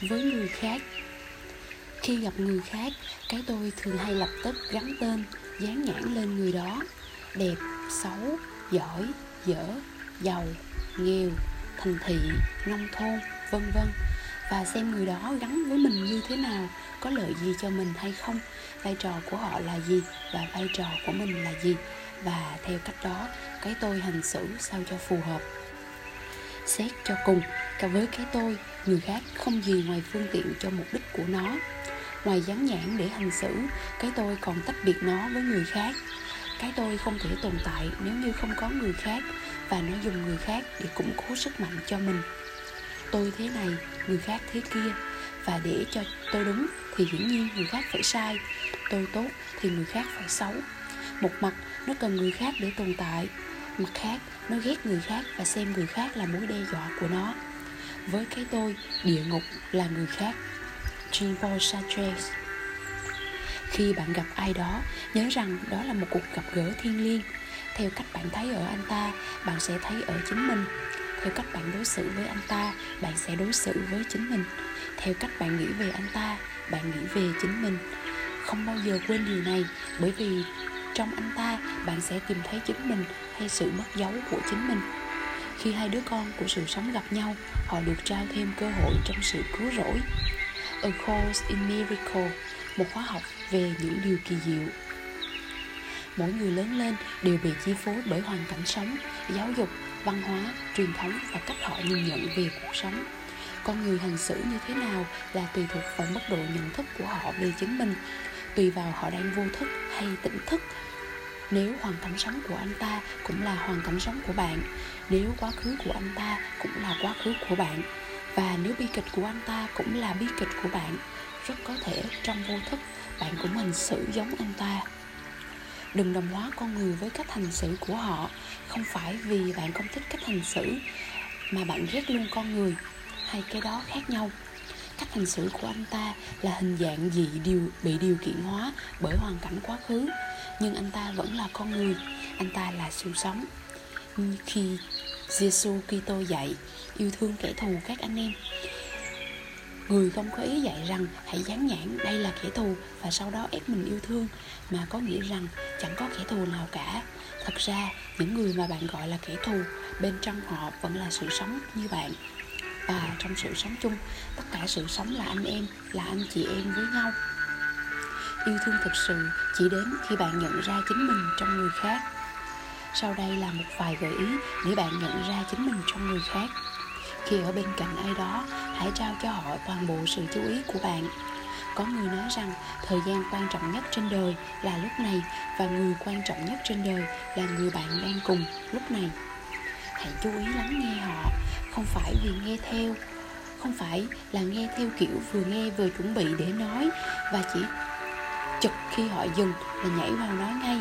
với người khác. Khi gặp người khác, cái tôi thường hay lập tức gắn tên, dán nhãn lên người đó. Đẹp, xấu, giỏi, dở, giàu, nghèo, thành thị, nông thôn, vân vân. Và xem người đó gắn với mình như thế nào, có lợi gì cho mình hay không, vai trò của họ là gì và vai trò của mình là gì. Và theo cách đó, cái tôi hành xử sao cho phù hợp. Xét cho cùng cả với cái tôi, người khác không gì ngoài phương tiện cho mục đích của nó. Ngoài dán nhãn để hành xử, cái tôi còn tách biệt nó với người khác. Cái tôi không thể tồn tại nếu như không có người khác, và nó dùng người khác để củng cố sức mạnh cho mình. Tôi thế này, người khác thế kia, và để cho tôi đúng thì hiển nhiên người khác phải sai, tôi tốt thì người khác phải xấu. Một mặt, nó cần người khác để tồn tại, mặt khác, nó ghét người khác và xem người khác là mối đe dọa của nó với cái tôi, địa ngục là người khác. Jean Paul Sartre khi bạn gặp ai đó, nhớ rằng đó là một cuộc gặp gỡ thiêng liêng. Theo cách bạn thấy ở anh ta, bạn sẽ thấy ở chính mình. Theo cách bạn đối xử với anh ta, bạn sẽ đối xử với chính mình. Theo cách bạn nghĩ về anh ta, bạn nghĩ về chính mình. Không bao giờ quên điều này, bởi vì trong anh ta, bạn sẽ tìm thấy chính mình hay sự mất dấu của chính mình khi hai đứa con của sự sống gặp nhau, họ được trao thêm cơ hội trong sự cứu rỗi. A Course in Miracle, một khóa học về những điều kỳ diệu. Mỗi người lớn lên đều bị chi phối bởi hoàn cảnh sống, giáo dục, văn hóa, truyền thống và cách họ nhìn nhận về cuộc sống. Con người hành xử như thế nào là tùy thuộc vào mức độ nhận thức của họ về chính mình, tùy vào họ đang vô thức hay tỉnh thức nếu hoàn cảnh sống của anh ta cũng là hoàn cảnh sống của bạn, nếu quá khứ của anh ta cũng là quá khứ của bạn, và nếu bi kịch của anh ta cũng là bi kịch của bạn, rất có thể trong vô thức bạn cũng hành xử giống anh ta. Đừng đồng hóa con người với cách hành xử của họ. Không phải vì bạn không thích cách hành xử mà bạn ghét luôn con người hai cái đó khác nhau cách hành xử của anh ta là hình dạng dị điều bị điều kiện hóa bởi hoàn cảnh quá khứ nhưng anh ta vẫn là con người anh ta là sự sống như khi Giêsu Kitô dạy yêu thương kẻ thù các anh em Người không có ý dạy rằng hãy dán nhãn đây là kẻ thù và sau đó ép mình yêu thương mà có nghĩa rằng chẳng có kẻ thù nào cả. Thật ra, những người mà bạn gọi là kẻ thù, bên trong họ vẫn là sự sống như bạn à, trong sự sống chung, tất cả sự sống là anh em, là anh chị em với nhau. Yêu thương thực sự chỉ đến khi bạn nhận ra chính mình trong người khác. Sau đây là một vài gợi ý để bạn nhận ra chính mình trong người khác khi ở bên cạnh ai đó hãy trao cho họ toàn bộ sự chú ý của bạn có người nói rằng thời gian quan trọng nhất trên đời là lúc này và người quan trọng nhất trên đời là người bạn đang cùng lúc này hãy chú ý lắng nghe họ không phải vì nghe theo, không phải là nghe theo kiểu vừa nghe vừa chuẩn bị để nói, và chỉ chụp khi họ dừng là nhảy vào nói ngay.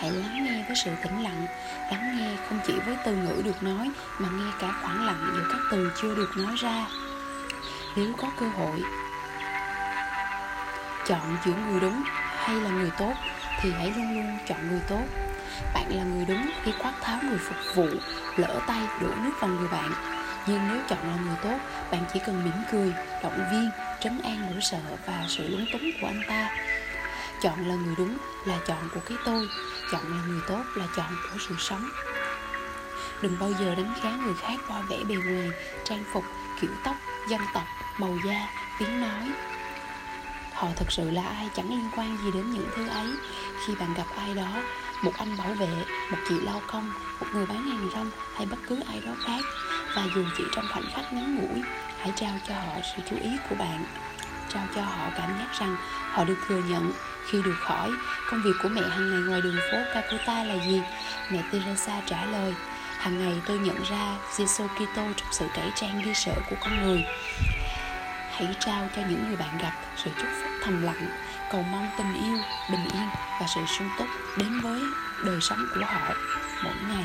Hãy lắng nghe với sự tĩnh lặng, lắng nghe không chỉ với từ ngữ được nói, mà nghe cả khoảng lặng giữa các từ chưa được nói ra. Nếu có cơ hội, chọn giữa người đúng hay là người tốt, thì hãy luôn luôn chọn người tốt bạn là người đúng khi quát tháo người phục vụ, lỡ tay, đổ nước vào người bạn. Nhưng nếu chọn là người tốt, bạn chỉ cần mỉm cười, động viên, trấn an nỗi sợ và sự lúng túng của anh ta. Chọn là người đúng là chọn của cái tôi, chọn là người tốt là chọn của sự sống. Đừng bao giờ đánh giá người khác qua vẻ bề ngoài, trang phục, kiểu tóc, dân tộc, màu da, tiếng nói. Họ thực sự là ai chẳng liên quan gì đến những thứ ấy. Khi bạn gặp ai đó một anh bảo vệ một chị lao công một người bán hàng rong hay bất cứ ai đó khác và dù chỉ trong khoảnh khắc ngắn ngủi hãy trao cho họ sự chú ý của bạn trao cho họ cảm giác rằng họ được thừa nhận khi được hỏi công việc của mẹ hàng ngày ngoài đường phố Calcutta là gì, mẹ Teresa trả lời hàng ngày tôi nhận ra Giêsu Kitô trong sự cải trang ghi sợ của con người. Hãy trao cho những người bạn gặp sự chúc phúc thầm lặng, cầu mong tình yêu, bình yên và sự sung túc đến với đời sống của họ mỗi ngày.